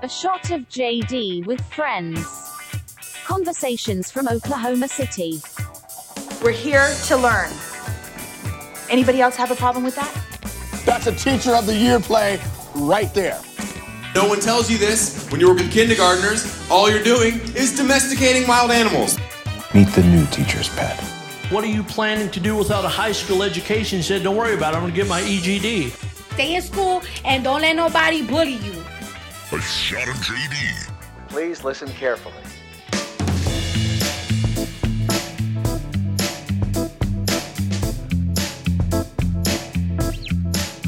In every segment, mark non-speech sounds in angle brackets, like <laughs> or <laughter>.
A shot of JD with friends. Conversations from Oklahoma City. We're here to learn. Anybody else have a problem with that? That's a Teacher of the Year play right there. No one tells you this. When you work with kindergartners, all you're doing is domesticating wild animals. Meet the new teacher's pet. What are you planning to do without a high school education? He said, Don't worry about it. I'm going to get my EGD. Stay in school and don't let nobody bully you. A shot of JD. Please listen carefully.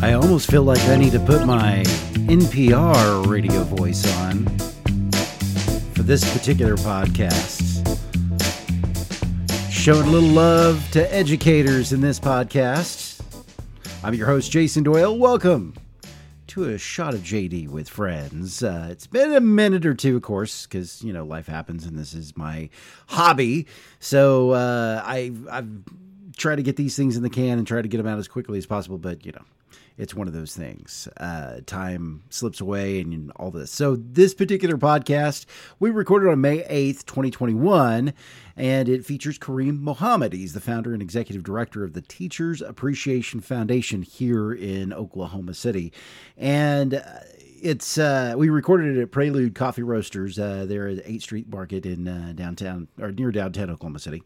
I almost feel like I need to put my NPR radio voice on for this particular podcast. Showing a little love to educators in this podcast. I'm your host, Jason Doyle. Welcome to a shot of JD with friends. Uh, it's been a minute or two, of course, because you know life happens, and this is my hobby. So uh, I I've to get these things in the can and try to get them out as quickly as possible, but you know it's one of those things. Uh, time slips away and all this. So, this particular podcast we recorded on May 8th, 2021, and it features Karim Muhammad. He's the founder and executive director of the Teachers Appreciation Foundation here in Oklahoma City. And uh, it's uh, we recorded it at Prelude Coffee Roasters uh, there at 8th Street Market in uh, downtown or near downtown Oklahoma City.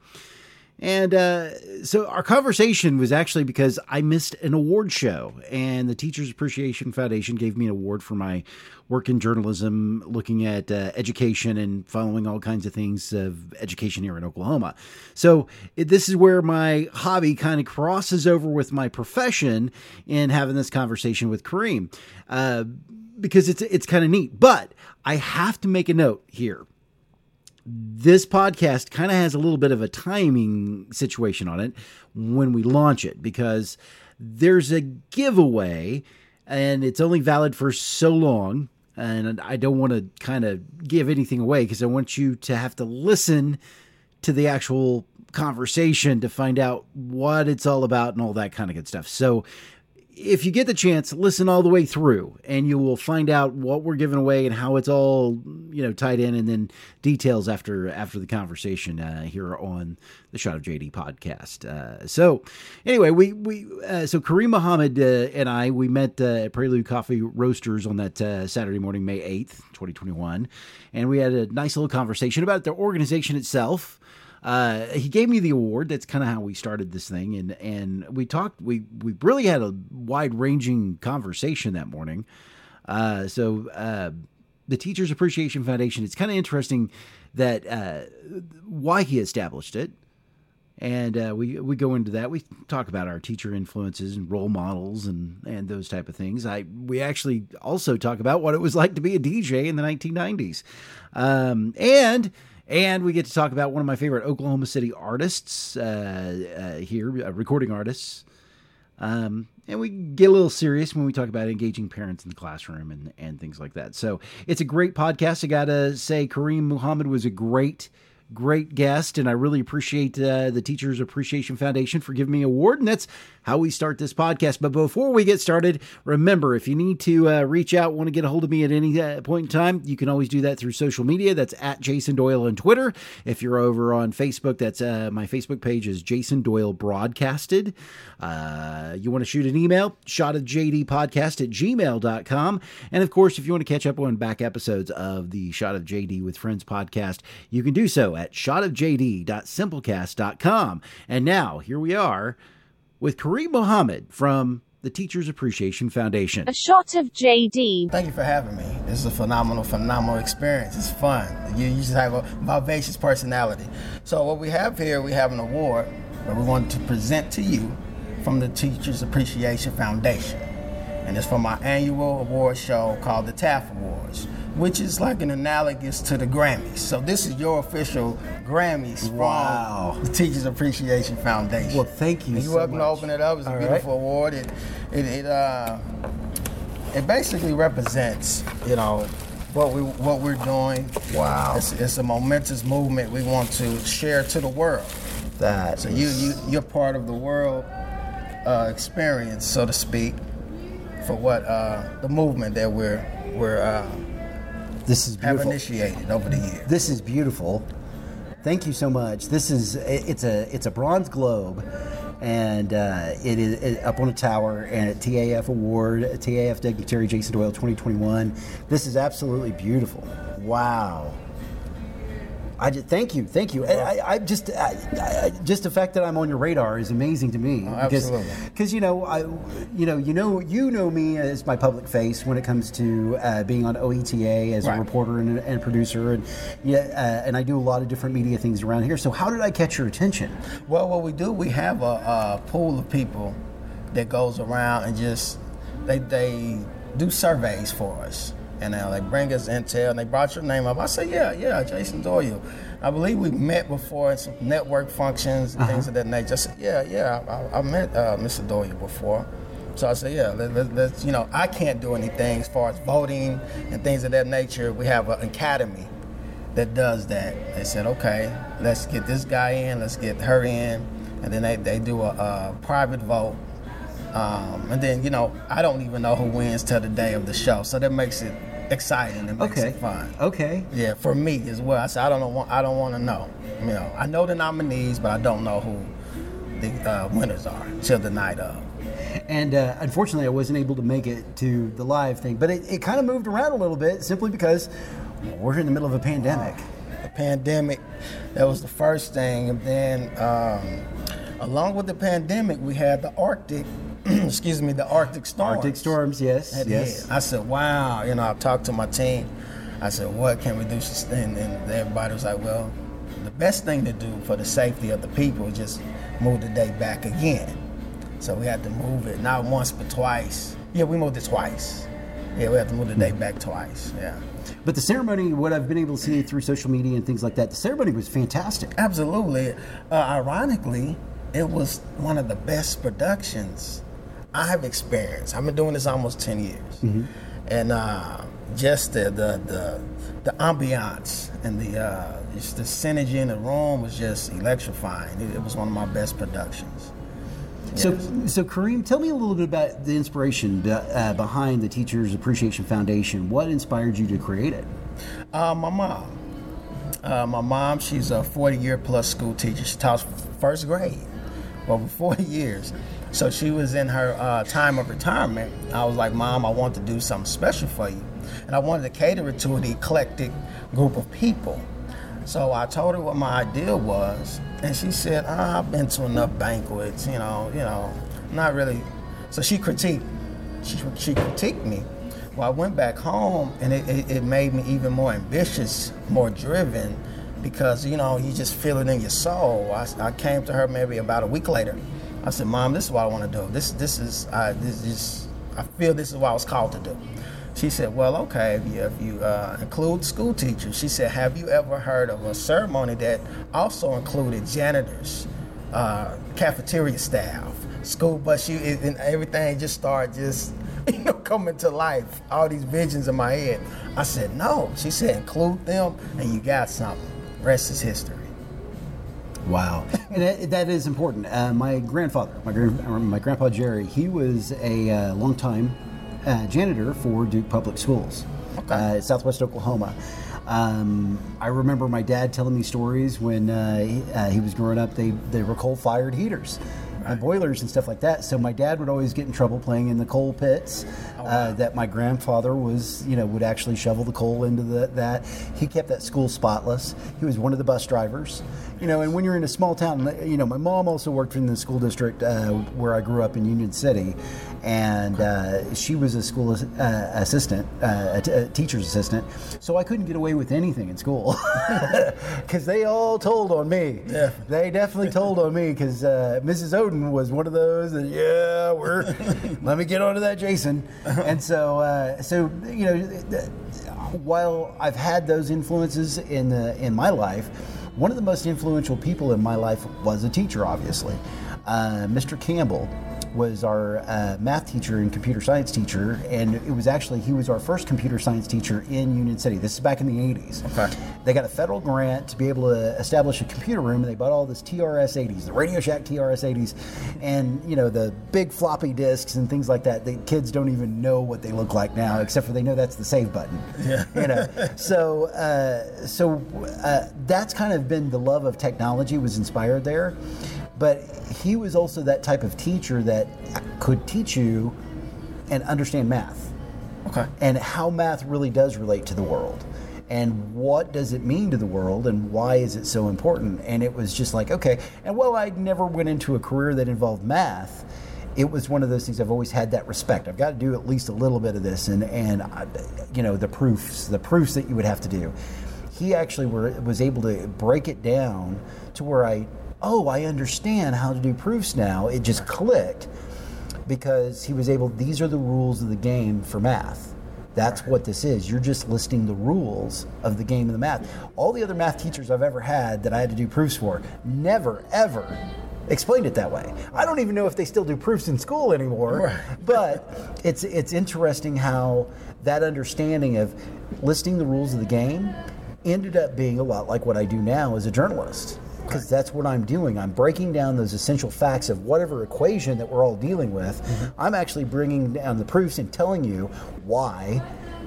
And uh, so our conversation was actually because I missed an award show, and the Teachers Appreciation Foundation gave me an award for my work in journalism, looking at uh, education and following all kinds of things of education here in Oklahoma. So it, this is where my hobby kind of crosses over with my profession in having this conversation with Karim, uh, because it's it's kind of neat. But I have to make a note here this podcast kind of has a little bit of a timing situation on it when we launch it because there's a giveaway and it's only valid for so long. And I don't want to kind of give anything away because I want you to have to listen to the actual conversation to find out what it's all about and all that kind of good stuff. So if you get the chance, listen all the way through, and you will find out what we're giving away and how it's all you know tied in, and then details after after the conversation uh, here on the Shot of JD podcast. Uh, so anyway, we we uh, so Karim Muhammad uh, and I we met uh, at Prelude Coffee Roasters on that uh, Saturday morning, May eighth, twenty twenty one, and we had a nice little conversation about the organization itself. Uh, he gave me the award. That's kind of how we started this thing, and and we talked. We we really had a wide ranging conversation that morning. Uh, so uh, the Teachers Appreciation Foundation. It's kind of interesting that uh, why he established it, and uh, we we go into that. We talk about our teacher influences and role models and and those type of things. I we actually also talk about what it was like to be a DJ in the 1990s, um, and and we get to talk about one of my favorite Oklahoma City artists uh, uh, here, uh, recording artists. Um, and we get a little serious when we talk about engaging parents in the classroom and, and things like that. So it's a great podcast. I got to say, Karim Muhammad was a great great guest, and I really appreciate uh, the Teachers Appreciation Foundation for giving me an award. And that's how we start this podcast. But before we get started, remember if you need to uh, reach out, want to get a hold of me at any uh, point in time, you can always do that through social media. That's at Jason Doyle on Twitter. If you're over on Facebook, that's uh, my Facebook page is Jason Doyle Broadcasted. Uh, you want to shoot an email, shot of JD podcast at gmail.com. And of course, if you want to catch up on back episodes of the Shot of JD with Friends podcast, you can do so at shotofjd.simplecast.com. And now, here we are with Karim Muhammad from the Teachers Appreciation Foundation. A shot of JD. Thank you for having me. This is a phenomenal, phenomenal experience. It's fun. You, you just have a vivacious personality. So, what we have here, we have an award that we want to present to you from the Teachers Appreciation Foundation. And it's for my annual award show called the TAF Awards which is like an analogous to the Grammys. So this is your official Grammys wow. from the Teachers Appreciation Foundation. Well, thank you. You're so welcome much. to open it up. It's a All beautiful right. award. It it it uh it basically represents you know what we what we're doing. Wow. It's, it's a momentous movement we want to share to the world. That So you you you're part of the world uh, experience, so to speak, for what uh, the movement that we're we're uh, This is beautiful. have initiated over the years. This is beautiful. Thank you so much. This is it's a it's a bronze globe, and uh, it is it, up on a tower and a TAF award, TAF dignitary Jason Doyle 2021. This is absolutely beautiful. Wow. I just, thank you, thank you. I, I, I just, I, I, just the fact that I'm on your radar is amazing to me. Oh, because, absolutely. Because you know, I, you know, you know, you know me as my public face when it comes to uh, being on OETA as Right. a reporter and, and producer, and yeah, uh, and I do a lot of different media things around here. So how did I catch your attention? Well, what we do, we have a, a pool of people that goes around and just they they do surveys for us, and uh, they bring us intel. And they brought your name up. I said, yeah, yeah, Jason Doyle. I believe we met before in some network functions and things of that nature. I said, yeah, yeah, I, I met uh, Mr. Doyle before. So I said, yeah, let, let, let's, you know, I can't do anything as far as voting and things of that nature. We have an academy that does that. They said, okay, let's get this guy in, let's get her in, and then they, they do a, a private vote. Um, and then, you know, I don't even know who wins till the day of the show, so that makes it exciting. It makes Okay. it fun. Okay. Yeah, for me as well. I said I don't know. want- I don't want to know. You know, I know the nominees, but I don't know who the uh, winners are till the night of. And uh, unfortunately, I wasn't able to make it to the live thing, but it, it kind of moved around a little bit simply because we're in the middle of a pandemic. the pandemic. That was the first thing, and then um, along with the pandemic, we had the Arctic. <clears throat> excuse me, the Arctic storms. Arctic storms, yes, yes. I said, "Wow!" You know, I talked to my team. I said, "What can we do?" And, and everybody was like, "Well, the best thing to do for the safety of the people is just move the day back again." So we had to move it not once but twice. Yeah, we moved it twice. Yeah, we had to move the day back twice. Yeah. But the ceremony, what I've been able to see through social media and things like that, the ceremony was fantastic. Absolutely. Uh, ironically, it was one of the best productions I have experienced. I've been doing this almost ten years, and uh, just the the the, the ambiance and the uh, just the synergy in the room was just electrifying. It, it was one of my best productions. So, so Karim, tell me a little bit about the inspiration be- uh, behind the Teachers Appreciation Foundation. What inspired you to create it? Uh, my mom. Uh, my mom, she's a 40 year plus school teacher. She taught first grade over 40 <laughs> years. So she was in her uh, time of retirement. I was like, Mom, I want to do something special for you. And I wanted to cater it to an eclectic group of people. So I told her what my idea was, and she said, ah, "I've been to enough banquets, you know, you know, not really." So she critiqued, she, she critiqued me. Well, I went back home, and it, it, it made me even more ambitious, more driven, because you know you just feel it in your soul. I, I came to her maybe about a week later. I said, "Mom, this is what I want to do. This this is I this is I feel this is what I was called to do." She said, "Well, okay, if you, if you uh, include school teachers." She said, "Have you ever heard of a ceremony that also included janitors, uh, cafeteria staff, school bus, you, and everything just started just <laughs> you know coming to life? All these visions in my head." I said, "No." She said, "Include them, and you got something. Rest is history." Wow, and that, that is important. Uh, my grandfather, my grand, my grandpa Jerry, he was a uh, longtime uh, janitor for Duke Public Schools, uh, Southwest Oklahoma. Um, I remember my dad telling me stories when uh, he, uh, he was growing up. They they were coal fired heaters. And boilers and stuff like that. So my dad would always get in trouble playing in the coal pits. uh, that my grandfather was, you know, would actually shovel the coal into the, that. He kept that school spotless. He was one of the bus drivers, you know. And when you're in a small town, you know, my mom also worked in the school district uh, where I grew up in Union City, and uh, she was a school uh, assistant, uh, a, t- a teacher's assistant. So I couldn't get away with anything in school <laughs> because they all told on me. Yeah. They definitely told on me because uh, Mrs. Oden was one of those that yeah, we're <laughs> let me get onto that Jason, and so uh, so you know, while I've had those influences in the in my life, one of the most influential people in my life was a teacher, obviously, uh, Mr. Campbell. Was our uh, math teacher and computer science teacher, and it was actually he was our first computer science teacher in Union City. This is back in the '80s. Okay. They got a federal grant to be able to establish a computer room, and they bought all this TRS 80s, the Radio Shack TRS 80s, and you know the big floppy disks and things like that. The kids don't even know what they look like now, except for they know that's the save button. Yeah. <laughs> You know, so uh, so uh, that's kind of been the love of technology was inspired there, but he was also that type of teacher that could teach you and understand math. Okay. and how math really does relate to the world. And what does it mean to the world and why is it so important? And it was just like okay and while i never went into a career that involved math it was one of those things i've always had that respect. I've got to do at least a little bit of this and and I, you know the proofs the proofs that you would have to do. He actually were, was able to break it down to where i oh i understand how to do proofs now. It just clicked because he was able these are the rules of the game for math. That's what this is. You're just listing the rules of the game of the math. All the other math teachers i've ever had that i had to do proofs for never ever explained it that way. I don't even know if they still do proofs in school anymore Right. but it's it's interesting how that understanding of listing the rules of the game ended up being a lot like what i do now as a journalist because that's what I'm doing. I'm breaking down those essential facts of whatever equation that we're all dealing with. I'm actually bringing down the proofs and telling you why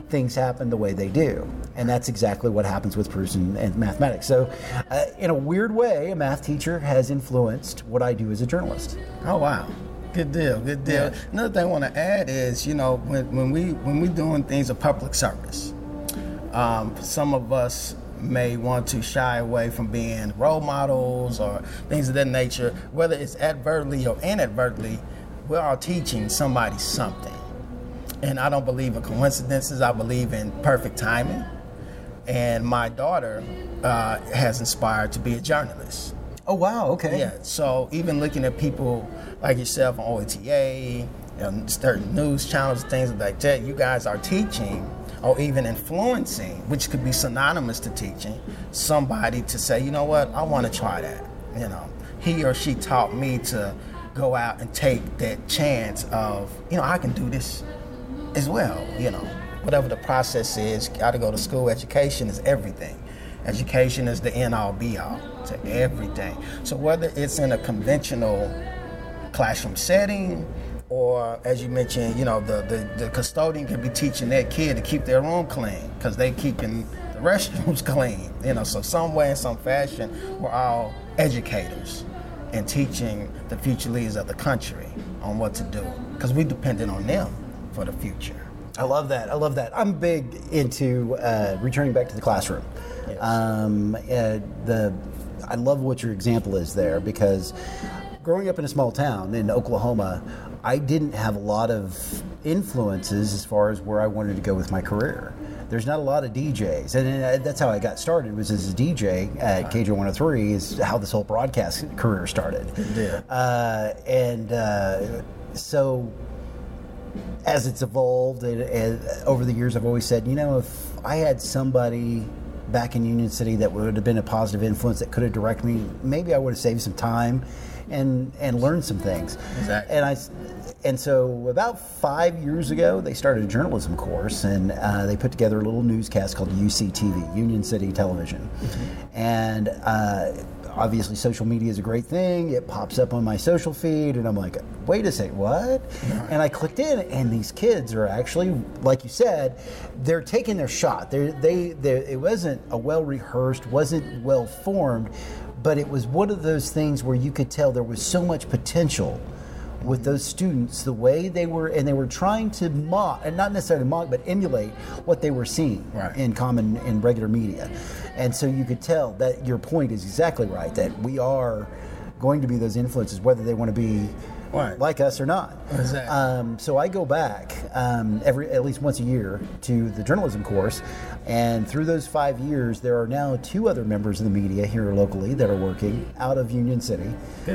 things happen the way they do. And that's exactly what happens with proofs and, and mathematics. So, uh, in a weird way, a math teacher has influenced what I do as a journalist. Oh wow. Good deal, good deal. Another thing I want to add is, you know, when, when we when we doing things of public service, um, some of us may want to shy away from being role models or things of that nature. Whether it's advertently or inadvertently, we're all teaching somebody something. And I don't believe in coincidences. I believe in perfect timing. And my daughter uh, has inspired to be a journalist. Oh, wow, okay. Yeah, so even looking at people like yourself on OTA, and certain news channels, things like that, you guys are teaching or even influencing, which could be synonymous to teaching, somebody to say, you know what, I want to try that. You know, he or she taught me to go out and take that chance of, you know, I can do this as well. You know, whatever the process is, got to go to school. Education is everything. Education is the end all be all to everything. So whether it's in a conventional classroom setting, or as you mentioned, you know, the, the, the custodian can be teaching that kid to keep their room clean because they keeping the <laughs> restrooms clean. You know, so some way in some fashion, we're all educators and teaching the future leaders of the country on what to do because we dependent on them for the future. I love that. I love that. I'm big into uh, returning back to the classroom. Um, uh, the I love what your example is there because growing up in a small town in Oklahoma, I didn't have a lot of influences as far as where I wanted to go with my career. There's not a lot of DJs, and uh, that's how I got started. Was as a DJ at KJ103 is how this whole broadcast career started. Yeah. Uh, and uh, so as it's evolved and, and over the years, I've always said, you know, if I had somebody back in Union City that would have been a positive influence that could have directed me, maybe I would have saved some time and and learned some things. Exactly. And I. And so, about five years ago, they started a journalism course, and uh, they put together a little newscast called UCTV, Union City Television. And uh, obviously, social media is a great thing. It pops up on my social feed, and I'm like, wait a second, what? And I clicked in, and these kids are actually, like you said, they're taking their shot. They're, they, they, it wasn't a well rehearsed, wasn't well formed, but it was one of those things where you could tell there was so much potential with those students the way they were and they were trying to mock and not necessarily mock but emulate what they were seeing Right. in common in regular media and so you could tell that your point is exactly right that we are going to be those influences whether they want to be Right. like us or not Exactly. um, so I go back um, every at least once a year to the journalism course, and through those five years, there are now two other members of the media here locally that are working out of Union City.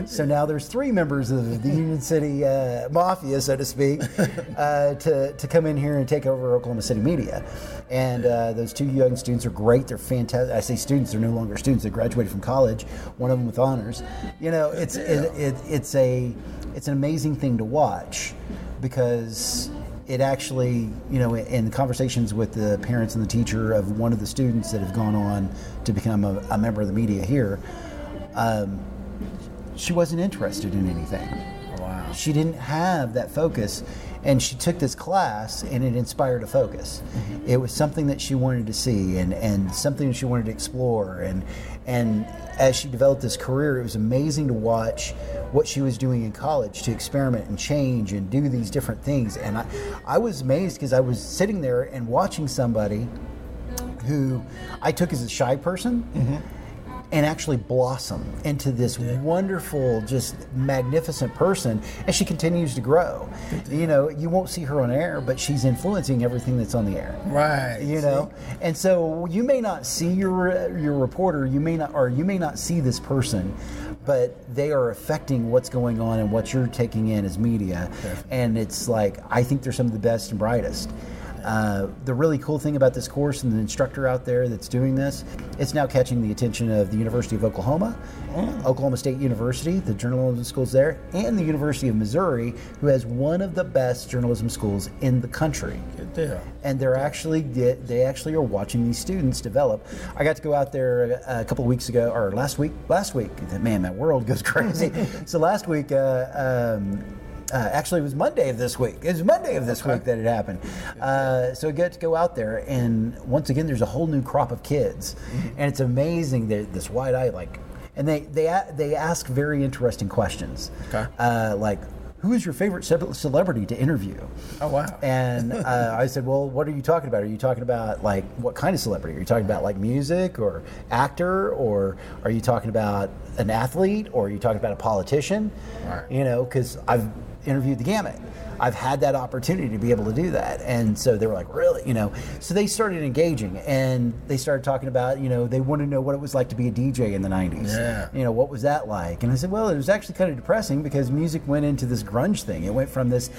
So now there's three members of the <laughs> Union City uh, mafia, so to speak, <laughs> uh, to to come in here and take over Oklahoma City media. And uh, those two young students are great. They're fantastic. I say students; they're no longer students. They graduated from college. One of them with honors. You know, it's it, it, it's a it's it's an amazing thing to watch because it actually, you know, in conversations with the parents and the teacher of one of the students that have gone on to become a, a member of the media here, um, she wasn't interested in anything. Wow. She didn't have that focus, and she took this class, and it inspired a focus. It was something that she wanted to see, and, and something she wanted to explore, and and as she developed this career, it was amazing to watch what she was doing in college to experiment and change and do these different things. And I, I was amazed because I was sitting there and watching somebody who I took as a shy person mm-hmm. And actually blossom into this wonderful, just magnificent person as she continues to grow. You know, you won't see her on air, but she's influencing everything that's on the air. Right. You know, and so you may not see your your reporter, you may not, or you may not see this person, but they are affecting what's going on and what you're taking in as media. And it's like I think they're some of the best and brightest. Uh, the really cool thing about this course and the instructor out there that's doing this, it's now catching the attention of the University of Oklahoma, Oklahoma State University, the journalism schools there, and the University of Missouri, who has one of the best journalism schools in the country. Good deal. And they're actually they actually are watching these students develop. I got to go out there a couple of weeks ago, or last week. Last week, man, that world goes <laughs> crazy. so last week. Uh, um, uh, actually, it was Monday of this week. It was Monday of this week that it happened. Uh, so I get to go out there, and once again, there's a whole new crop of kids, and it's amazing. That this wide eye, like, and they they they ask very interesting questions. Okay. Uh, like, who is your favorite ce- celebrity to interview? Oh wow. And <laughs> uh, I said, well, what are you talking about? Are you talking about like what kind of celebrity? Are you talking about like music or actor, or are you talking about an athlete, or are you talking about a politician? Right. You know, because I've interviewed the gamut. I've had that opportunity to be able to do that. And so they were like, really? You know, so they started engaging and they started talking about, you know, they wanted to know what it was like to be a DJ in the 90s. Yeah. You know, what was that like? And I said, well, it was actually kind of depressing because music went into this grunge thing. It went from this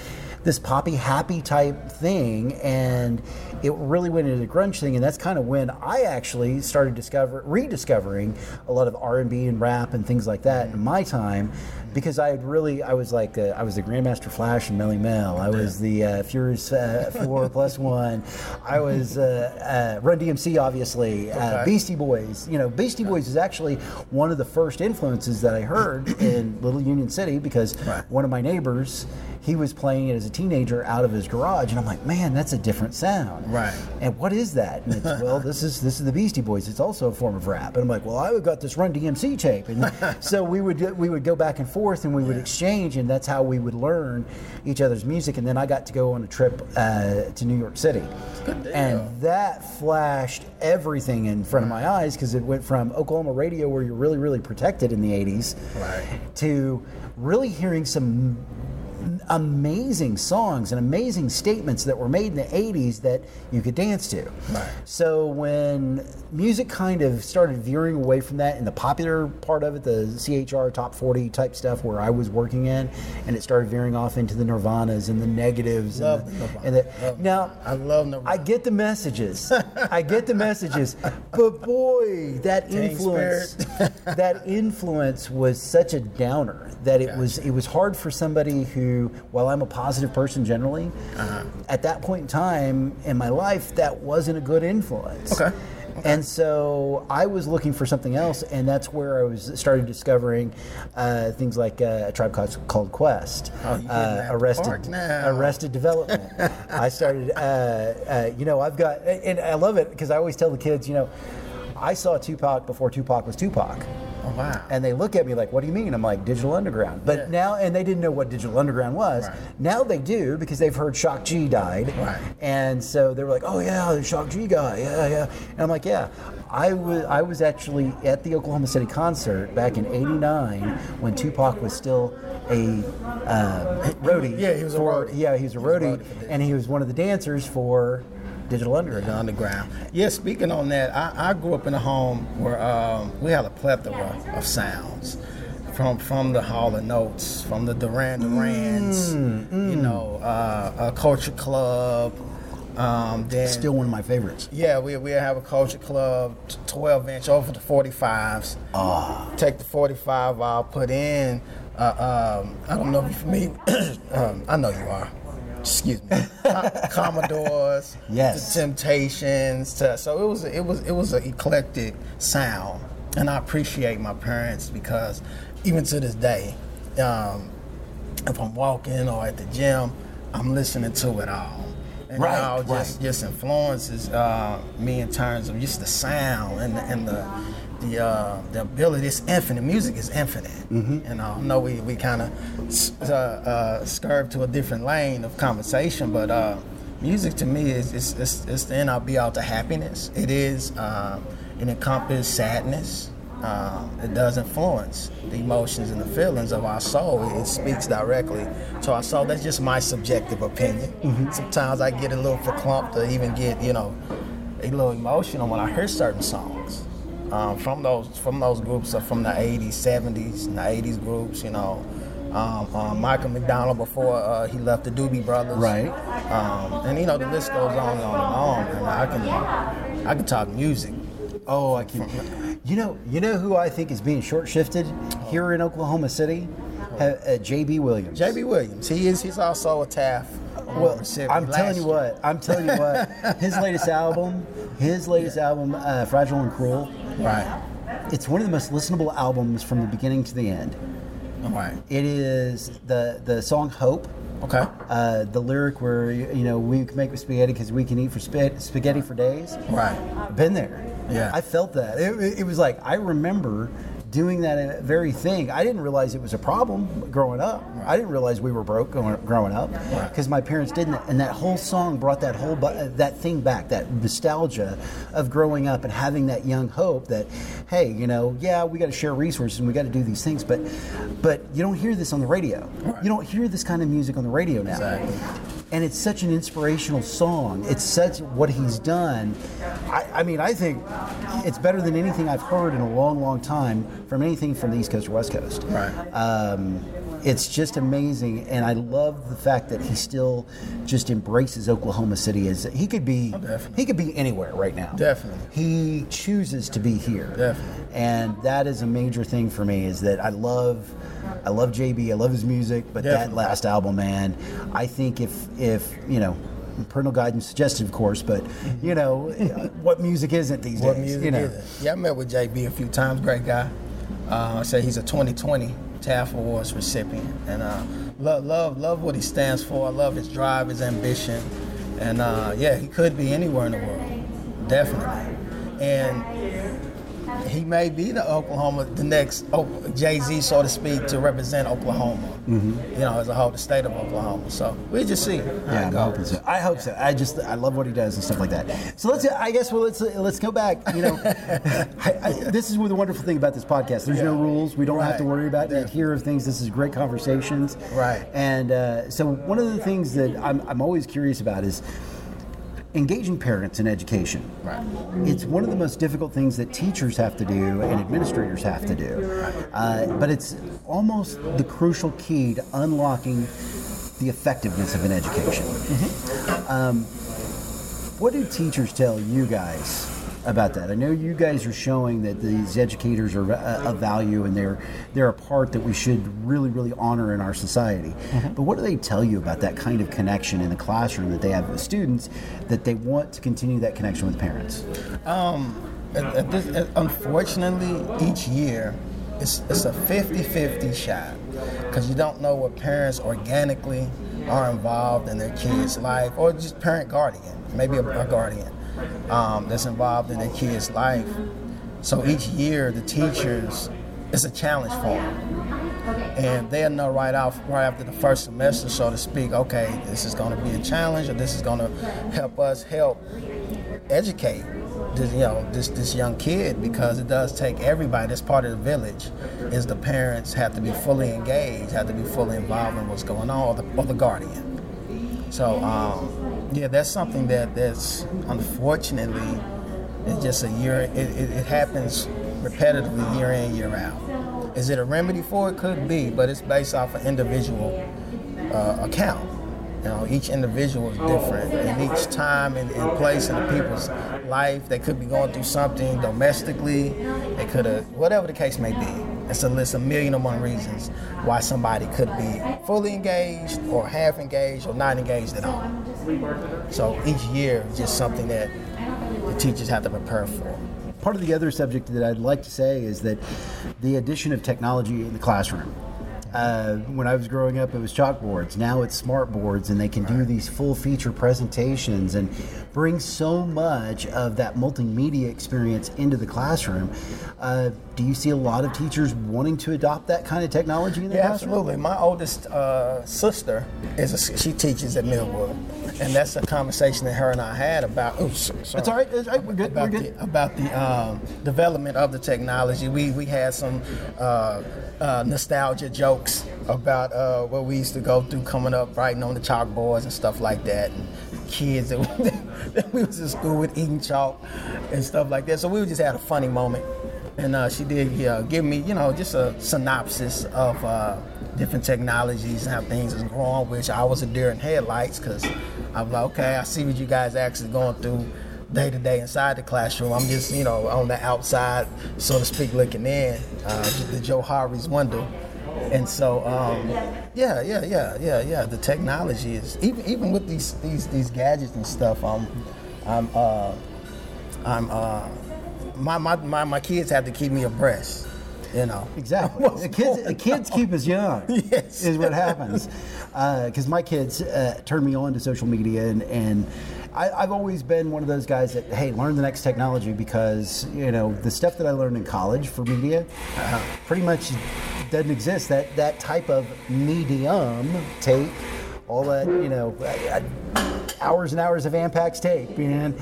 this poppy happy type thing and it really went into the grunge thing and that's kind of when I actually started discover rediscovering a lot of R&B and rap and things like that in my time because I had really I was like uh, I was the Grandmaster Flash and Melle Mel. I was the uh, Furious uh, Four Plus One. I was uh, uh, Run DMC, obviously. Uh, Okay. Beastie Boys. You know, Beastie Boys is actually one of the first influences that I heard in Little Union City because Right. one of my neighbors he was playing it as a teenager out of his garage, and I'm like, man, that's a different sound. Right. And what is that? And it's well, this is this is the Beastie Boys. It's also a form of rap. And I'm like, well, I got this Run DMC tape, and <laughs> so we would we would go back and forth, and we would exchange, and that's how we would learn each other's music. And then I got to go on a trip uh, to New York City, and that flashed everything in front of my eyes because it went from Oklahoma radio, where you're really really protected in the '80s, Right. to really hearing some amazing songs and amazing statements that were made in the 80s that you could dance to. Right. So when music kind of started veering away from that in the popular part of it, the CHR top 40 type stuff where I was working in, and it started veering off into the Nirvanas and the negatives. Love and the, Nirvana. and the, Love- now, I love Nirvana. I get the messages. I get the messages. But boy, that Teen influence that influence was such a downer that it was it was hard for somebody who while I'm a positive person generally, Uh-huh. at that point in time in my life that wasn't a good influence. Okay. And so I was looking for something else, and that's where I was started discovering uh, things like uh, a tribe called, called Quest, Oh, uh, Arrested. Arrested Development. I started, uh, uh, you know, I've got, and I love it because I always tell the kids, you know, I saw Tupac before Tupac was Tupac. Oh wow. And they look at me like, "What do you mean?" I'm like, "Digital Underground." But Yeah. now, and they didn't know what Digital Underground was. Right. Now they do because they've heard Shock G died, Right. and so they were like, "Oh yeah, the Shock G guy, yeah, yeah." And I'm like, "Yeah." I was I was actually at the Oklahoma City concert back in '89 when Tupac was still a um, roadie. Yeah, he was a roadie. Yeah, he was a He was a roadie, roadie and he was one of the dancers for Digital the Underground. Yeah, speaking on that, I, I grew up in a home where um, we had a plethora of sounds. From from the Hall and Oates, from the Duran Durans, Mm, you know, uh, a Culture Club, Um, then Still one of my favorites. yeah, we we have a culture club, 12 inch over the 45s. Ah. Take the 45 I'll put in. Uh, um, I don't know if you're familiar. <coughs> um, I know you are. Excuse me. <laughs> Commodores. Yes. The Temptations. To, so it was it was it was an eclectic sound, and I appreciate my parents because even to this day, um, if I'm walking or at the gym, I'm listening to it all. And Right, it all just, right. just influences uh, me in terms of just the sound and, and the the uh, the ability. It's infinite. Music is infinite. Mm-hmm. You know, I know we, we kind of uh, uh, scurved to a different lane of conversation, but uh, music to me is it's, it's, it's the end all be all to happiness. It is. Uh, it encompasses sadness. Uh, it does influence the emotions and the feelings of our soul. It, it speaks directly to our soul. That's just my subjective opinion. Sometimes I get a little verklempt to even get, you know, a little emotional when I hear certain songs um, from those from those groups, uh, from the 80s, 70s, and the 80s groups. You know, um, um, Michael McDonald before uh, he left the Doobie Brothers, Right. Um, and you know the list goes on and on and on. And I can I can talk music. Oh, I can. You know, you know who I think is being short shifted here in Oklahoma City? Uh, uh, Jabee Williams. Jabee Williams, he is he's also a TAF. Well, I'm telling you what. I'm telling you what. His latest <laughs> album, his latest album, uh, "Fragile and Cruel." Right. It's one of the most listenable albums from the beginning to the end. Right. It is the the song "Hope." Okay. Uh, the lyric where you know we can make spaghetti because we can eat for spa- spaghetti for days. Right. Been there. Yeah. I felt that. It, it was like I remember doing that very thing. I didn't realize it was a problem growing up. I didn't realize we were broke growing up because my parents didn't. And that whole song brought that whole that thing back, that nostalgia of growing up and having that young hope that, hey, you know, yeah, we got to share resources and we got to do these things, but but you don't hear this on the radio. You don't hear this kind of music on the radio now. Exactly. And it's such an inspirational song. It's such what he's done. I, I mean, I think it's better than anything I've heard in a long, long time from anything from the East Coast or West Coast. Right. Um, it's just amazing, and I love the fact that he still just embraces Oklahoma City as he could be. definitely. he could be anywhere right now. Definitely. He chooses to be here. Definitely. And that is a major thing for me. Is that I love, I love Jabee. I love his music, but that last album, man, I think if if you know. Parental guidance suggested, of course, but you know what music isn't these What days. music you know, is it? Yeah, I met with Jabee a few times. Great guy. Uh, I say he's a 2020 TAF Awards recipient, and uh, love, love, love what he stands for. I love his drive, his ambition, and uh, yeah, he could be anywhere in the world, definitely. And he may be the Oklahoma, the next Jay Z, so to speak, to represent Oklahoma. You know, as a whole, the state of Oklahoma. So we just see. Yeah, I'm hoping so. I hope so. I just I love what he does and stuff like that. So let's I guess well let's let's go back. You know, <laughs> I, I, this is the wonderful thing about this podcast. There's no rules. We don't have to worry about. Yeah. Hear of things. This is great conversations. Right. And uh, so one of the things that I'm I'm always curious about is engaging parents in education. Right. It's one of the most difficult things that teachers have to do and administrators have to do. Uh, but it's almost the crucial key to unlocking the effectiveness of an education. Um, what do teachers tell you guys about that? I know you guys are showing that these educators are a, a value and they're they're a part that we should really really honor in our society. But what do they tell you about that kind of connection in the classroom that they have with students that they want to continue that connection with parents? Um, at, at this, at- unfortunately, each year it's, it's a 50-50 shot because you don't know what parents organically are involved in their kids' life or just parent guardian, maybe a, a guardian um, that's involved in their kid's life. So each year, the teachers, it's a challenge for them. And they'll know right off, right after the first semester, so to speak, okay, this is going to be a challenge, or this is going to help us help educate this, you know, this this young kid because it does take everybody. That's part of the village. Is the parents have to be fully engaged, have to be fully involved in what's going on, or the, or the guardian. So um, yeah, that's something that that's unfortunately it's just a year. It, it, it happens repetitively year in year out. Is it a remedy for it? Could be, but it's based off an individual uh, account. You know, each individual is different, and each time and, and place in the people's life, they could be going through something domestically. They could have, whatever the case may be. It's a list a million and one reasons why somebody could be fully engaged, or half engaged, or not engaged at all. So each year is just something that the teachers have to prepare for. Part of the other subject that I'd like to say is that the addition of technology in the classroom. Uh, when I was growing up, it was chalkboards. Now it's smart boards, and they can do these full feature presentations and bring so much of that multimedia experience into the classroom. Uh, do you see a lot of teachers wanting to adopt that kind of technology in the Yeah, classroom? absolutely. My oldest uh, sister is a, she teaches at Millwood, and that's a conversation that her and I had about. Oh, sorry. It's all right. It's all right. We're good. About We're good. the, about the um, development of the technology. We we had some uh, uh, nostalgia jokes about uh, what we used to go through coming up, writing on the chalkboards and stuff like that. And kids that, <laughs> that we was in school with eating chalk and stuff like that. So we just had a funny moment. And uh, she did uh, give me, you know, just a synopsis of uh, different technologies and how things is growing, which I was a deer in headlights because I'm like, okay, I see what you guys actually going through day to day inside the classroom. I'm just, you know, on the outside, so to speak, looking in, uh, the Joe Harvey's window. And so, um, yeah, yeah, yeah, yeah, yeah. The technology is even even with these these these gadgets and stuff. I'm, I'm, uh, I'm, uh, my, my my my kids have to keep me abreast. You know, Exactly. <laughs> The kids, the kids keep us young. <laughs> Yes. is what happens. Because my kids uh, turned me on to social media, and and I, I've always been one of those guys that hey, learn the next technology because you know the stuff that I learned in college for media uh, pretty much doesn't exist. That that type of medium tape, all that you know. I, Hours and hours of Ampex tape, and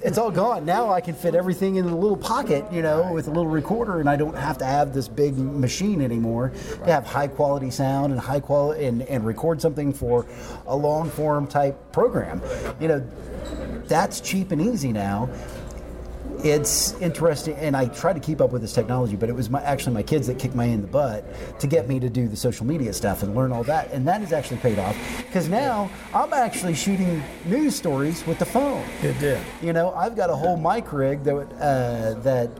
it's all gone. Now I can fit everything in a little pocket, you know, with a little recorder, and I don't have to have this big machine anymore to have high quality sound and high quality and, and record something for a long form type program. You know, that's cheap and easy now. It's interesting, and I tried to keep up with this technology, but it was my, actually my kids that kicked my in the butt to get me to do the social media stuff and learn all that, and that has actually paid off because now I'm actually shooting news stories with the phone. It did. You know, I've got a whole mic rig that uh, that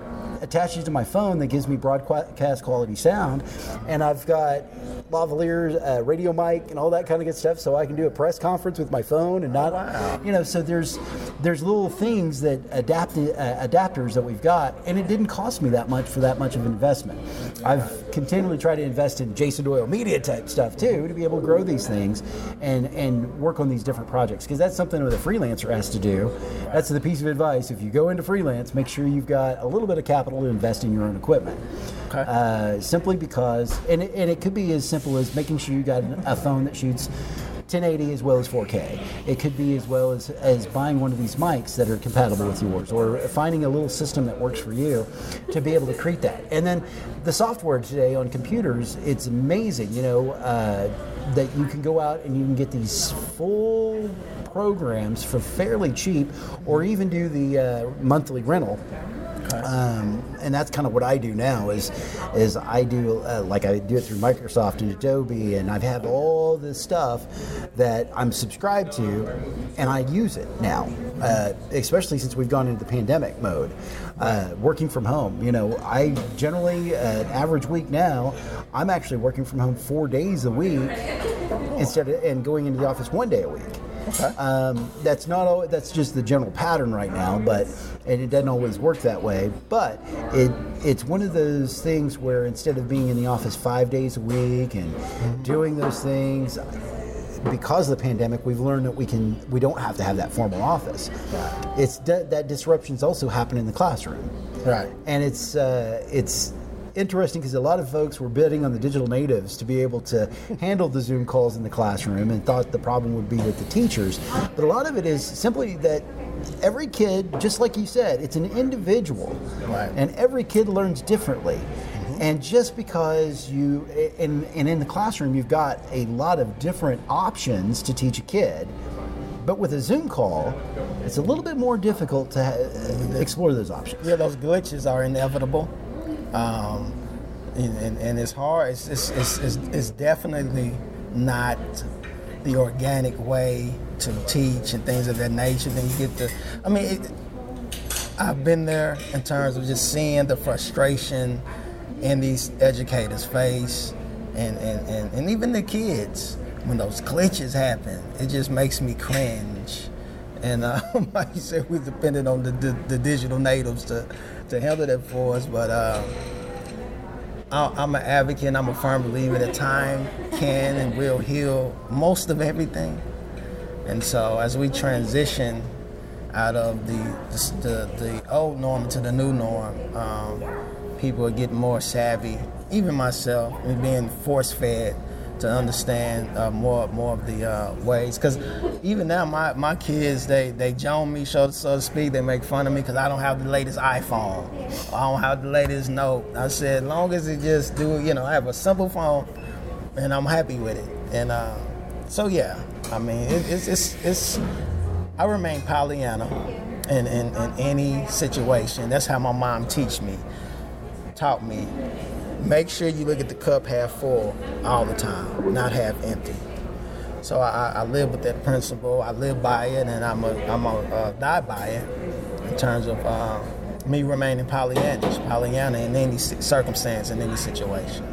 attaches to my phone that gives me broadcast quality sound, and I've got lavalier uh, radio mic and all that kind of good stuff, so I can do a press conference with my phone and not, you know. So there's there's little things that adapt uh, adapters that we've got, and it didn't cost me that much for that much of an investment. I've continually try to invest in Jason Doyle media type stuff too to be able to grow these things and and work on these different projects because that's something that a freelancer has to do. That's the piece of advice. If you go into freelance, make sure you've got a little bit of capital to invest in your own equipment. Okay. Uh, simply because, and it, and it could be as simple as making sure you got a phone that shoots 1080 as well as 4K. It could be as well as, as buying one of these mics that are compatible with yours or finding a little system that works for you to be able to create that. And then the software today on computers, it's amazing, you know, uh, that you can go out and you can get these full programs for fairly cheap or even do the uh, monthly rental. Um, and that's kind of what I do now is is I do uh, like I do it through Microsoft and Adobe and I have had all this stuff that I'm subscribed to and I use it now uh, especially since we've gone into the pandemic mode uh, working from home you know. I generally uh, average week now I'm actually working from home four days a week instead of and going into the office one day a week um, that's not al- that's just the general pattern right now, but and it doesn't always work that way. But it it's one of those things where instead of being in the office five days a week and doing those things, because of the pandemic, we've learned that we can we don't have to have that formal office. It's di- that disruptions also happen in the classroom, Right. and it's uh, it's interesting because a lot of folks were bidding on the digital natives to be able to handle the Zoom calls in the classroom and thought the problem would be with the teachers. But a lot of it is simply that every kid, just like you said, it's an individual, Right. and every kid learns differently. And just because you, and, and in the classroom, you've got a lot of different options to teach a kid, but with a Zoom call, it's a little bit more difficult to uh, explore those options. Yeah, those glitches are inevitable, um, and, and, and it's hard. It's, it's, it's, it's, definitely not the organic way to teach and things of that nature. Then you get the, I mean, it, I've been there in terms of just seeing the frustration in these educators' face, and and, and, and even the kids when those glitches happen. It just makes me cringe. And uh, <laughs> like you said, we're dependent on the, the, the digital natives to to handle that for us, but. Uh, I'm an advocate and I'm a firm believer that time can and will heal most of everything. And so as we transition out of the the, the old norm to the new norm, um, people are getting more savvy. Even myself, being force fed to understand uh, more more of the uh, ways. Because even now, my, my kids they they joan me, so, so to speak. They make fun of me because I don't have the latest iPhone. I don't have the latest Note. I said, long as it just do, you know, I have a simple phone, and I'm happy with it. And uh, so yeah, I mean, it, it's it's it's. I remain Pollyanna in, in, in any situation. That's how my mom teach me, taught me make sure you look at the cup half full all the time, not half empty. So I, I live with that principle. I live by it, and I'm a I'm a uh, die by it in terms of uh, me remaining Pollyannish, Pollyanna in any circumstance, in any situation.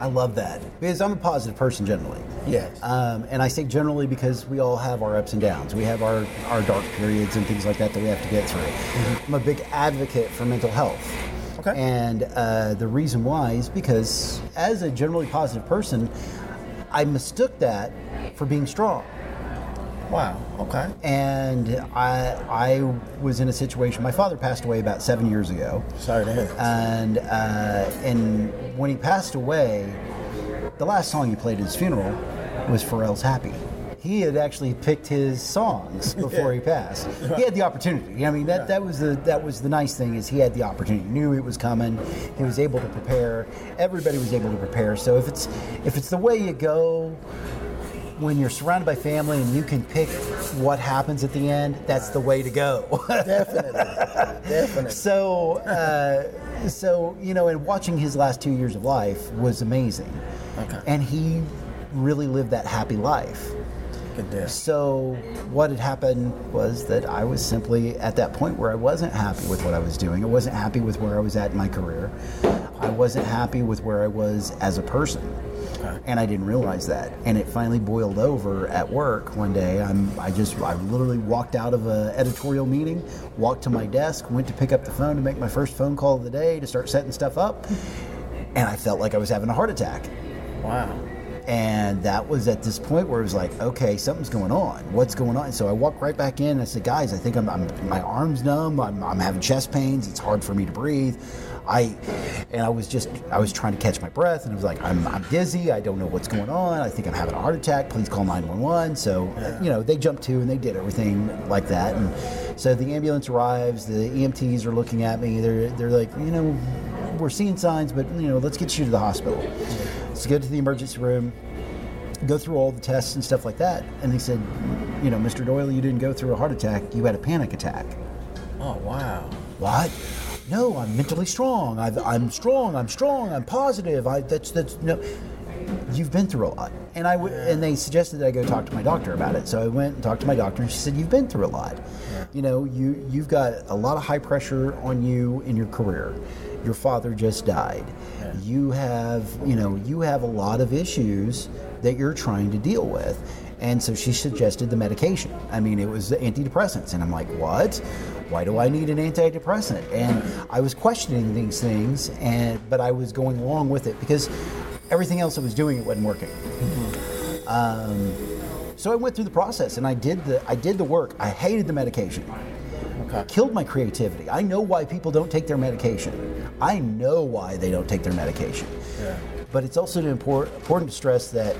I love that because I'm a positive person generally. Yes. Um, and I say generally because we all have our ups and downs. We have our, our dark periods and things like that that we have to get through. Mm-hmm. I'm a big advocate for mental health. Okay. And uh, the reason why is because, as a generally positive person, I mistook that for being strong. Wow. Okay. And I I was in a situation. My father passed away about seven years ago. Sorry to hear. That. And uh, and when he passed away, the last song he played at his funeral was Pharrell's "Happy." He had actually picked his songs <laughs> before he passed. He had the opportunity. I mean, that, that was the that was the nice thing is he had the opportunity. He knew it was coming. He was able to prepare. Everybody was able to prepare. So if it's if it's the way you go when you're surrounded by family and you can pick what happens at the end, that's the way to go. Definitely. Definitely. <laughs> So, uh, so you know, and watching his last two years of life was amazing. Okay. And he really lived that happy life. So what had happened was that I was simply at that point where I wasn't happy with what I was doing. I wasn't happy with where I was at in my career. I wasn't happy with where I was as a person. And I didn't realize that. And it finally boiled over at work one day. I'm, I just, I literally walked out of an editorial meeting, walked to my desk, went to pick up the phone to make my first phone call of the day to start setting stuff up. And I felt like I was having a heart attack. Wow. And that was at this point where it was like, okay, something's going on. What's going on? So I walked right back in. And I said, guys, I think I'm, I'm my arm's numb. I'm, I'm having chest pains. It's hard for me to breathe. I and I was just I was trying to catch my breath and I was like I'm, I'm dizzy I don't know what's going on I think I'm having a heart attack please call 911 so you know they jumped to and they did everything like that and so the ambulance arrives the EMTs are looking at me they're they're like you know we're seeing signs but you know let's get you to the hospital so go to the emergency room, go through all the tests and stuff like that. And they said, you know, Mr. Doyle, you didn't go through a heart attack. You had a panic attack. Oh, wow. What? No, I'm mentally strong. i am strong. I'm strong. I'm positive. I, that's, that's, no. You've been through a lot. And I w- and they suggested that I go talk to my doctor about it. So I went and talked to my doctor, and she said, "You've been through a lot. You know, you you've got a lot of high pressure on you in your career. Your father just died you have, you know, you have a lot of issues that you're trying to deal with. And so she suggested the medication. I mean, it was the antidepressants. And I'm like, what? Why do I need an antidepressant? And I was questioning these things, and but I was going along with it because everything else I was doing it wasn't working. Mm-hmm. Um, so I went through the process and I did the I did the work. I hated the medication. Okay. Killed my creativity. I know why people don't take their medication. I know why they don't take their medication. Yeah. But it's also important, important to stress that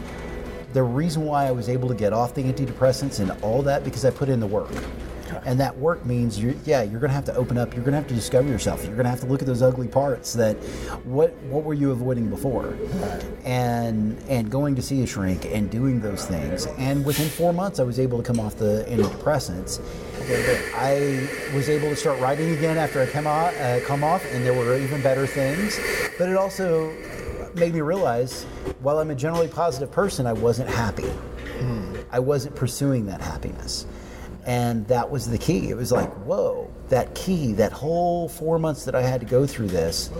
the reason why I was able to get off the antidepressants and all that because I put in the work. And that work means you yeah, you're going to have to open up, you're going to have to discover yourself. You're going to have to look at those ugly parts that what what were you avoiding before? And and going to see a shrink and doing those things. And within 4 months I was able to come off the antidepressants. I was able to start writing again after I come off, uh, come off and there were even better things. But it also made me realize while I'm a generally positive person, I wasn't happy. Hmm. I wasn't pursuing that happiness. And that was the key. It was like, whoa, that key, that whole four months that I had to go through this,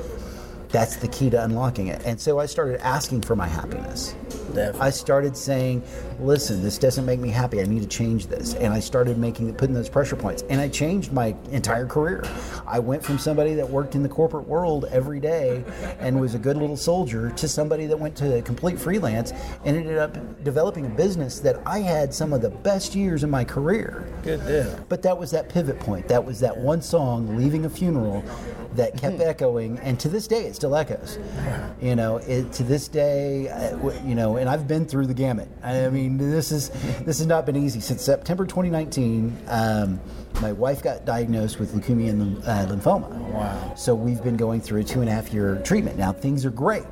that's the key to unlocking it. And so I started asking for my happiness. Definitely. I started saying, "Listen, this doesn't make me happy. I need to change this." And I started making putting those pressure points. And I changed my entire career. I went from somebody that worked in the corporate world every day and was a good little soldier to somebody that went to complete freelance and ended up developing a business that I had some of the best years in my career. Good deal. But that was that pivot point. That was that one song, "Leaving a Funeral," that kept echoing, and to this day it still echoes. You know, it, to this day, uh, w- you know, and I've been through the gamut. I mean, this is this has not been easy since September 2019. Um, my wife got diagnosed with leukemia and uh, lymphoma. Wow. So we've been going through a two and a half year treatment. Now things are great.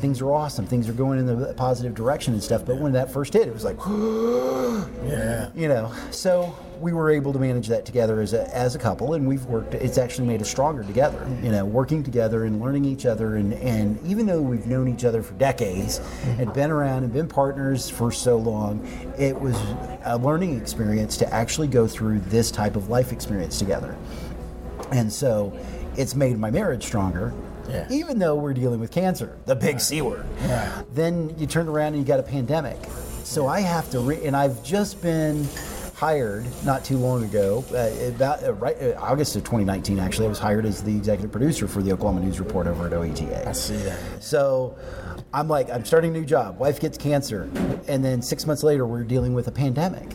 Things are awesome. Things are going in the positive direction and stuff. But when that first hit, it was like, <gasps> Yeah. you know so we were able to manage that together as a, as a couple and we've worked it's actually made us stronger together you know working together and learning each other and, and even though we've known each other for decades and been around and been partners for so long it was a learning experience to actually go through this type of life experience together and so it's made my marriage stronger Yeah. even though we're dealing with cancer the big c word Right. then you turn around and you got a pandemic. So I have to, re- and I've just been hired not too long ago, uh, about uh, right uh, August of 2019. Actually, I was hired as the executive producer for the Oklahoma News Report over at OETA. I see that. So I'm like, I'm starting a new job. Wife gets cancer, and then six months later, we're dealing with a pandemic.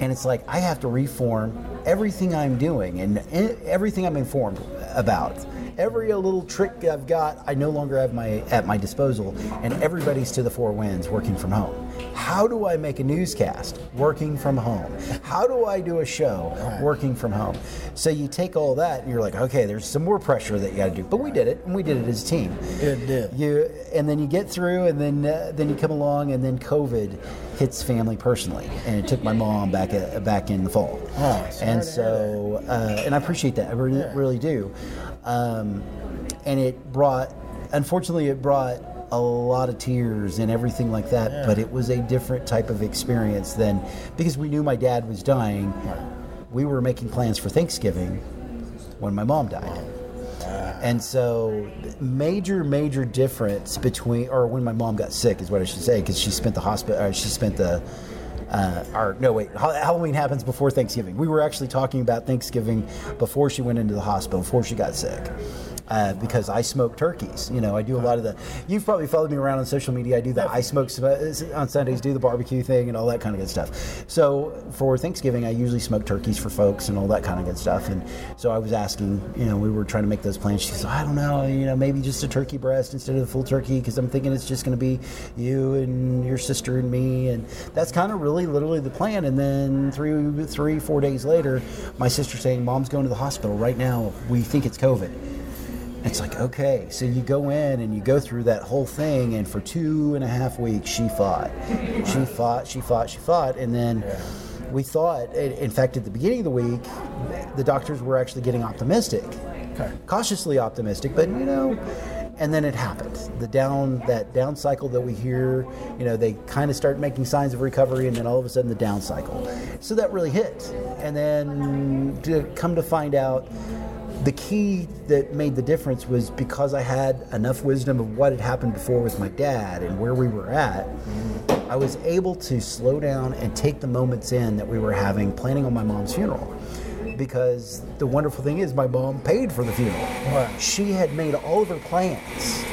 And it's like I have to reform everything I'm doing and everything I'm informed about. Every little trick I've got, I no longer have my at my disposal, and everybody's to the four winds working from home. How do I make a newscast? Working from home? How do I do a show? Working from home? So you take all that, and you're like, okay, there's some more pressure that you got to do, but we did it, and we did it as a team. Good deal. you and then you get through and then uh, then you come along and then covid hits family personally. And it took my mom back uh, back in the fall. Oh, and so uh, and i appreciate that. I really, really do um, and it brought unfortunately it brought a lot of tears and everything like that but it was a different type of experience than because we knew my dad was dying. We were making plans for thanksgiving when my mom died. And so, major, major difference between, or when my mom got sick is what I should say, because she spent the hospital, she spent the, uh, or no, wait, Halloween happens before Thanksgiving. We were actually talking about Thanksgiving before she went into the hospital, before she got sick. Uh, because I smoke turkeys, you know, I do a lot of the. You've probably followed me around on social media. I do the I smoke on Sundays, do the barbecue thing, and all that kind of good stuff. So for Thanksgiving, I usually smoke turkeys for folks and all that kind of good stuff. And so I was asking, you know, we were trying to make those plans. She said, I don't know, you know, maybe just a turkey breast instead of the full turkey because I'm thinking it's just going to be you and your sister and me, and that's kind of really literally the plan. And then three, three, four days later, my sister saying, "Mom's going to the hospital right now. We think it's COVID." It's like, okay, so you go in and you go through that whole thing, and for two and a half weeks, she fought. She fought, she fought, she fought, and then we thought, in fact, at the beginning of the week, the doctors were actually getting optimistic, cautiously optimistic, but you know, and then it happened. The down, that down cycle that we hear, you know, they kind of start making signs of recovery, and then all of a sudden the down cycle. So that really hit, and then to come to find out the key that made the difference was because I had enough wisdom of what had happened before with my dad and where we were at. I was able to slow down and take the moments in that we were having planning on my mom's funeral. Because the wonderful thing is, my mom paid for the funeral. She had made all of her plans.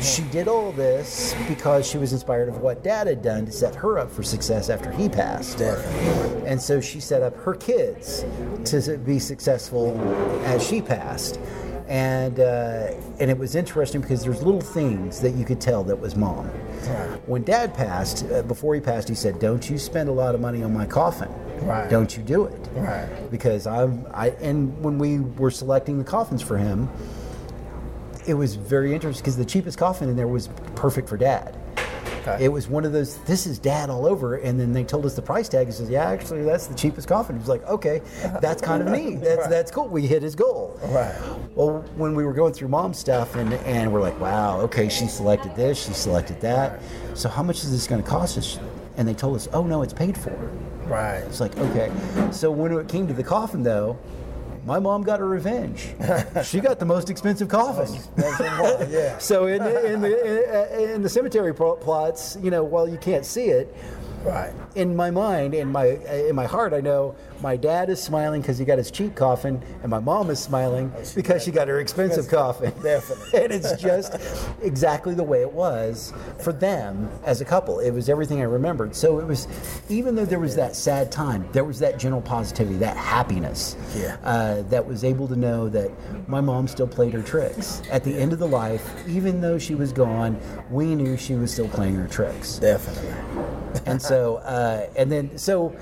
She did all this because she was inspired of what dad had done to set her up for success after he passed. And so she set up her kids to be successful as she passed. And uh, and it was interesting because there's little things that you could tell that was mom. When dad passed, uh, before he passed, he said, "Don't you spend a lot of money on my coffin. Right. Don't you do it." Right. Because I'm I and when we were selecting the coffins for him, it was very interesting because the cheapest coffin in there was perfect for dad. Okay. It was one of those. This is dad all over, and then they told us the price tag. He says, "Yeah, actually, that's the cheapest coffin." He was like, "Okay, <laughs> that's kind of me. That's Right. that's cool. We hit his goal." Right. Well, when we were going through mom's stuff, and and we're like, "Wow, okay, she selected this, she selected that. So how much is this going to cost us?" and they told us, "Oh no, it's paid for." Right. It's like okay. So when it came to the coffin, though, my mom got her revenge. <laughs> she got the most expensive coffin. yeah. <laughs> So in, in the in, in the cemetery plots, you know, while you can't see it, Right. in my mind, in my in my heart, I know my dad is smiling because he got his cheap coffin, and my mom is smiling because she got her expensive coffin. <laughs> Definitely. and it's just exactly the way it was for them as a couple. It was everything I remembered. So it was, even though there was that sad time, there was that general positivity, that happiness. Yeah. Uh, that was able to know that my mom still played her tricks. At the end of the life, even though she was gone, we knew she was still playing her tricks Definitely. and so uh, and then so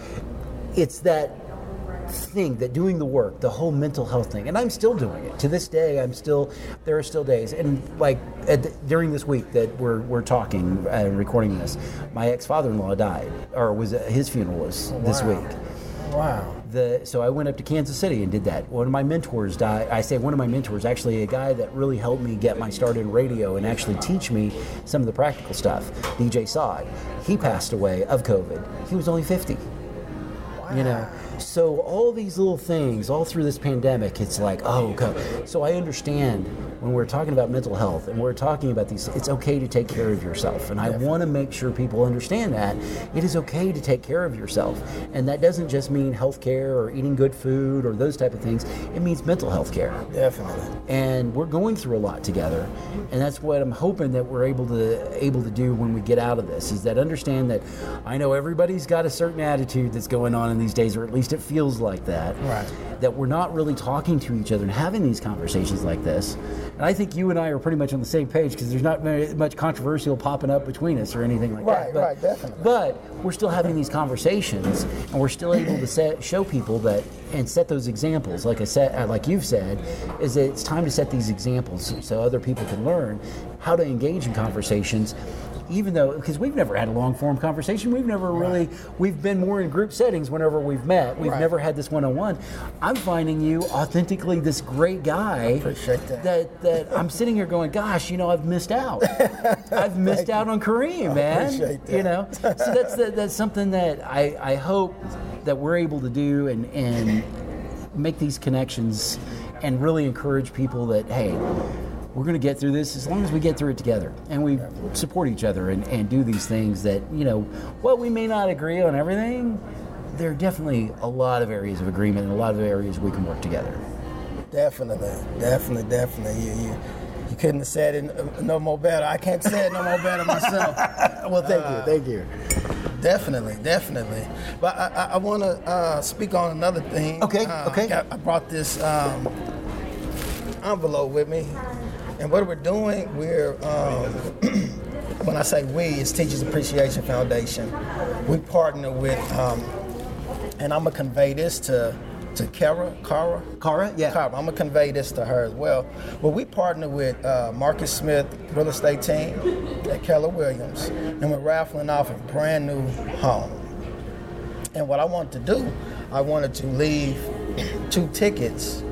it's that thing that doing the work the whole mental health thing and i'm still doing it to this day i'm still there are still days and like at the, during this week that we're, we're talking and recording this my ex-father-in-law died or was his funeral was this wow. week Wow. The so I went up to Kansas City and did that. One of my mentors died. I say one of my mentors, actually a guy that really helped me get my start in radio and actually teach me some of the practical stuff. DJ Sod, he passed away of COVID. He was only 50. You know, so all these little things, all through this pandemic, it's like, oh, okay. So I understand when we're talking about mental health and we're talking about these, it's okay to take care of yourself. And I want to make sure people understand that it is okay to take care of yourself. And that doesn't just mean health care or eating good food or those type of things. It means mental health care Definitely. and we're going through a lot together and that's what i'm hoping that we're able to able to do when we get out of this is that understand that i know everybody's got a certain attitude that's going on in these days or at least it feels like that Right. that we're not really talking to each other and having these conversations like this and i think you and i are pretty much on the same page because there's not very much controversial popping up between us or anything like Right, that but, right, definitely. but we're still having these conversations and we're still able to set, show people that and set those examples like i said uh, like you've said is that it's time to set these examples so other people can learn how to engage in conversations even though because we've never had a long form conversation. We've never really we've been more in group settings whenever we've met. We've Right. never had this one-on-one. I'm finding you authentically this great guy Appreciate that. that that <laughs> i'm sitting here going gosh you know i've missed out. <laughs> I've missed out on Karim man. appreciate that. you know? So that's that, that's something that I, I hope that we're able to do and and make these connections and really encourage people that hey we're going to get through this as long as we get through it together and we support each other and, and do these things that you know while we may not agree on everything there are definitely a lot of areas of agreement and a lot of areas we can work together Definitely. Definitely. Definitely. You, you, you couldn't have said it uh, no more better. I can't say it no more better myself. <laughs> well thank you thank you Definitely, definitely. But I, I, I want to uh, speak on another thing. Okay, Uh, okay. I, I brought this um, envelope with me, and what we're doing, we're um, <clears throat> when I say we, it's Teachers Appreciation Foundation. We partner with, um, and I'm gonna convey this to to Kara, Kara, Cara, yeah. Kara. I'm gonna convey this to her as well. Well, we partner with uh, Marcus Smith real estate team at Keller Williams, and we're raffling off a brand new home. And what I wanted to do, I wanted to leave <clears throat> two tickets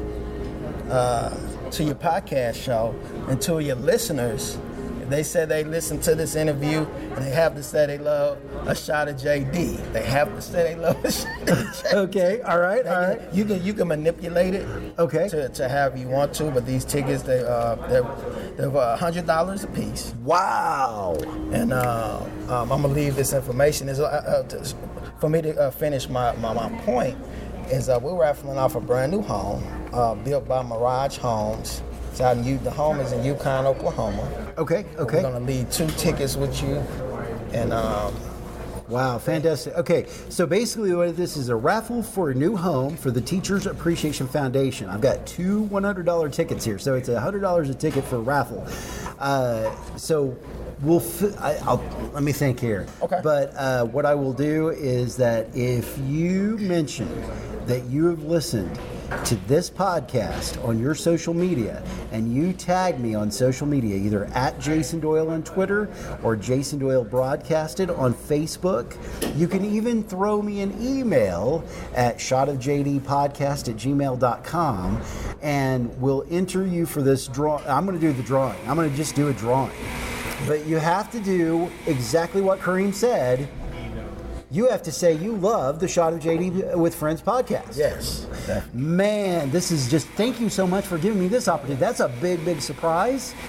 uh, to your podcast show and to your listeners. If they said they listen to this interview and they have to say they love a shot of JD, they have to say they love a shot of JD. <laughs> okay all right all right You can you can manipulate it Okay. to, to have you want to, but these tickets they uh they're they're a hundred dollars a piece. wow And uh, um, I'm gonna leave this information is uh, uh, for me to uh, finish my, my, my point is uh, we're raffling off a brand new home uh, built by Mirage Homes. It's out in U- the home is in Yukon, Oklahoma. okay okay We're gonna leave two tickets with you, and um, Wow, fantastic. Okay, so basically, what this is a raffle for a new home for the Teachers Appreciation Foundation. I've got two $100 tickets here, so it's $100 a ticket for a raffle. Uh, so we'll, fi- I, I'll, let me think here. Okay. But uh, what I will do is that if you mention that you have listened to this podcast on your social media and you tag me on social media, either at Jason Doyle on Twitter or Jason Doyle Broadcasted on Facebook, you can even throw me an email at shotofjdpodcast at gmail.com and we'll enter you for this draw. I'm going to do the drawing. I'm going to just do a drawing. But you have to do exactly what Karim said you have to say you love the Shot of JD with Friends podcast. Yes. Man, this is just thank you so much for giving me this opportunity. That's a big, big surprise. <laughs>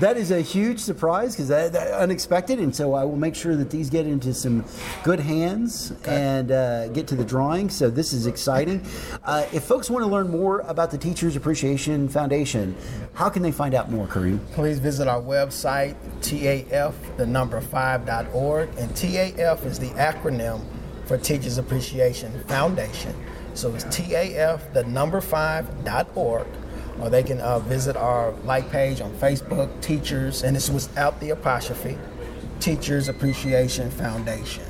that is a huge surprise because that, that unexpected, and so I will make sure that these get into some good hands and uh, get to the drawing. So this is exciting. Uh, if folks want to learn more about the Teachers Appreciation Foundation, how can they find out more, Karim? Please visit our website, TAF, the number 5.org. And TAF is the acronym for Teachers Appreciation Foundation. So it's TAF, the number five, dot org, Or they can uh, visit our like page on Facebook, Teachers, and this was out the apostrophe, Teachers Appreciation Foundation.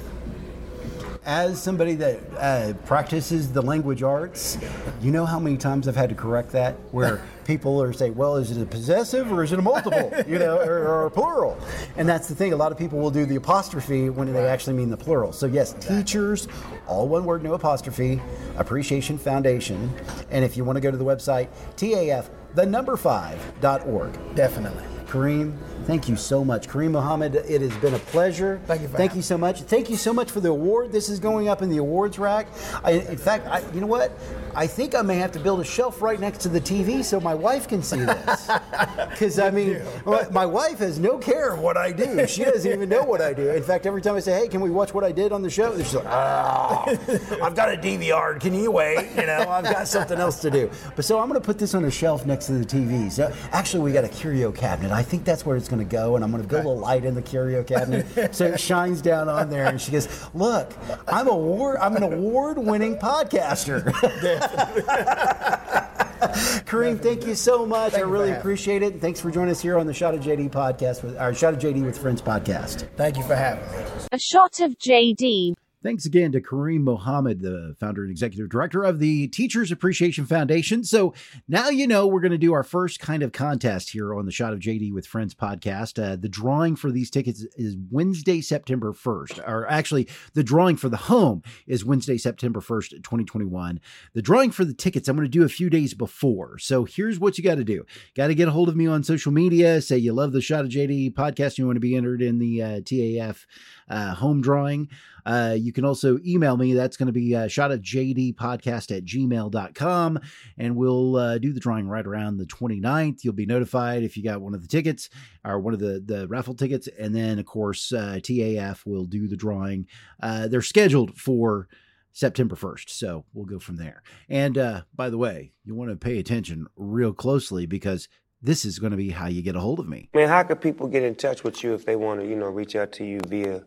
As somebody that uh, practices the language arts, you know how many times I've had to correct that, where <laughs> people are saying, "Well, is it a possessive or is it a multiple?" You know, or, or a plural. And that's the thing. A lot of people will do the apostrophe when they actually mean the plural. So yes, teachers, all one word, no apostrophe. Appreciation Foundation. And if you want to go to the website, TAF the number five dot org. Definitely. Karim, thank you so much. Karim Muhammad, it has been a pleasure. Thank you Thank you so much. Thank you so much for the award. This is going up in the awards rack. I, in fact, I, you know what? I think I may have to build a shelf right next to the TV so my wife can see this. <laughs> Because, I mean, my- wife has no care of what I do. She doesn't even know what I do. In fact, every time I say, hey, can we watch what I did on the show? She's like, ah, I've got a DVR. Can you wait? You know, I've got something else to do. But so I'm going to put this on a shelf next to the TV. So actually, we got a curio cabinet. I think that's where it's going to go. And I'm going to build a light in the curio cabinet <laughs> so it shines down on there. And she goes, look, I'm, a award, I'm an award winning podcaster. <laughs> Karim, thank you so much. I really appreciate it. And thanks for joining us here on the Shot of JD podcast with our Shot of JD with Friends podcast. Thank you for having me. A shot of JD. Thanks again to Karim Muhammad, the founder and executive director of the Teachers Appreciation Foundation. So now you know we're going to do our first kind of contest here on the Shot of JD with Friends podcast. Uh, the drawing for these tickets is Wednesday, September 1st, or actually, the drawing for the home is Wednesday, September 1st, 2021. The drawing for the tickets, I'm going to do a few days before. So here's what you got to do got to get a hold of me on social media, say you love the Shot of JD podcast, you want to be entered in the uh, TAF uh, home drawing. Uh, you can also email me. That's going to be uh, shot of JD podcast at gmail.com. And we'll uh, do the drawing right around the 29th. You'll be notified if you got one of the tickets or one of the, the raffle tickets. And then, of course, uh, TAF will do the drawing. Uh, they're scheduled for September 1st. So we'll go from there. And uh, by the way, you want to pay attention real closely because this is going to be how you get a hold of me. Man, how could people get in touch with you if they want to, you know, reach out to you via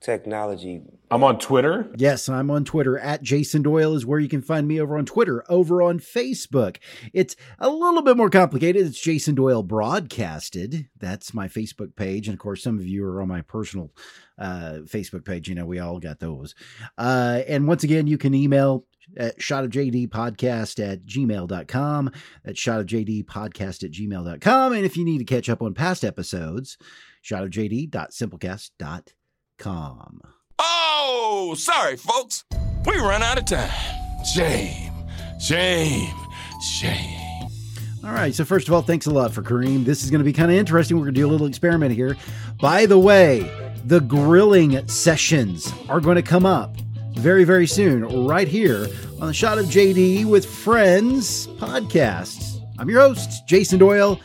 technology? I'm on Twitter. Yes, I'm on Twitter. At Jason Doyle is where you can find me over on Twitter. Over on Facebook, it's a little bit more complicated. It's Jason Doyle Broadcasted. That's my Facebook page. And of course, some of you are on my personal uh, Facebook page. You know, we all got those. Uh, and once again, you can email at shotofjdpodcast at gmail.com. At shotofjdpodcast at gmail.com. And if you need to catch up on past episodes, shotofjd.simplecast.com. Oh, sorry, folks. We run out of time. Shame, shame, shame. All right. So first of all, thanks a lot for Karim. This is going to be kind of interesting. We're going to do a little experiment here. By the way, the grilling sessions are going to come up very, very soon, right here on the Shot of JD with Friends podcast. I'm your host, Jason Doyle.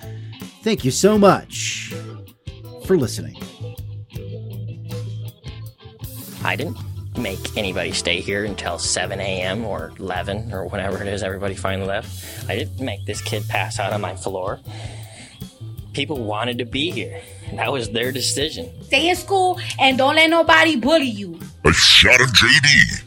Thank you so much for listening. I didn't make anybody stay here until 7 a.m. or 11 or whenever it is everybody finally left. I didn't make this kid pass out on my floor. People wanted to be here. And That was their decision. Stay in school and don't let nobody bully you. A shot of JD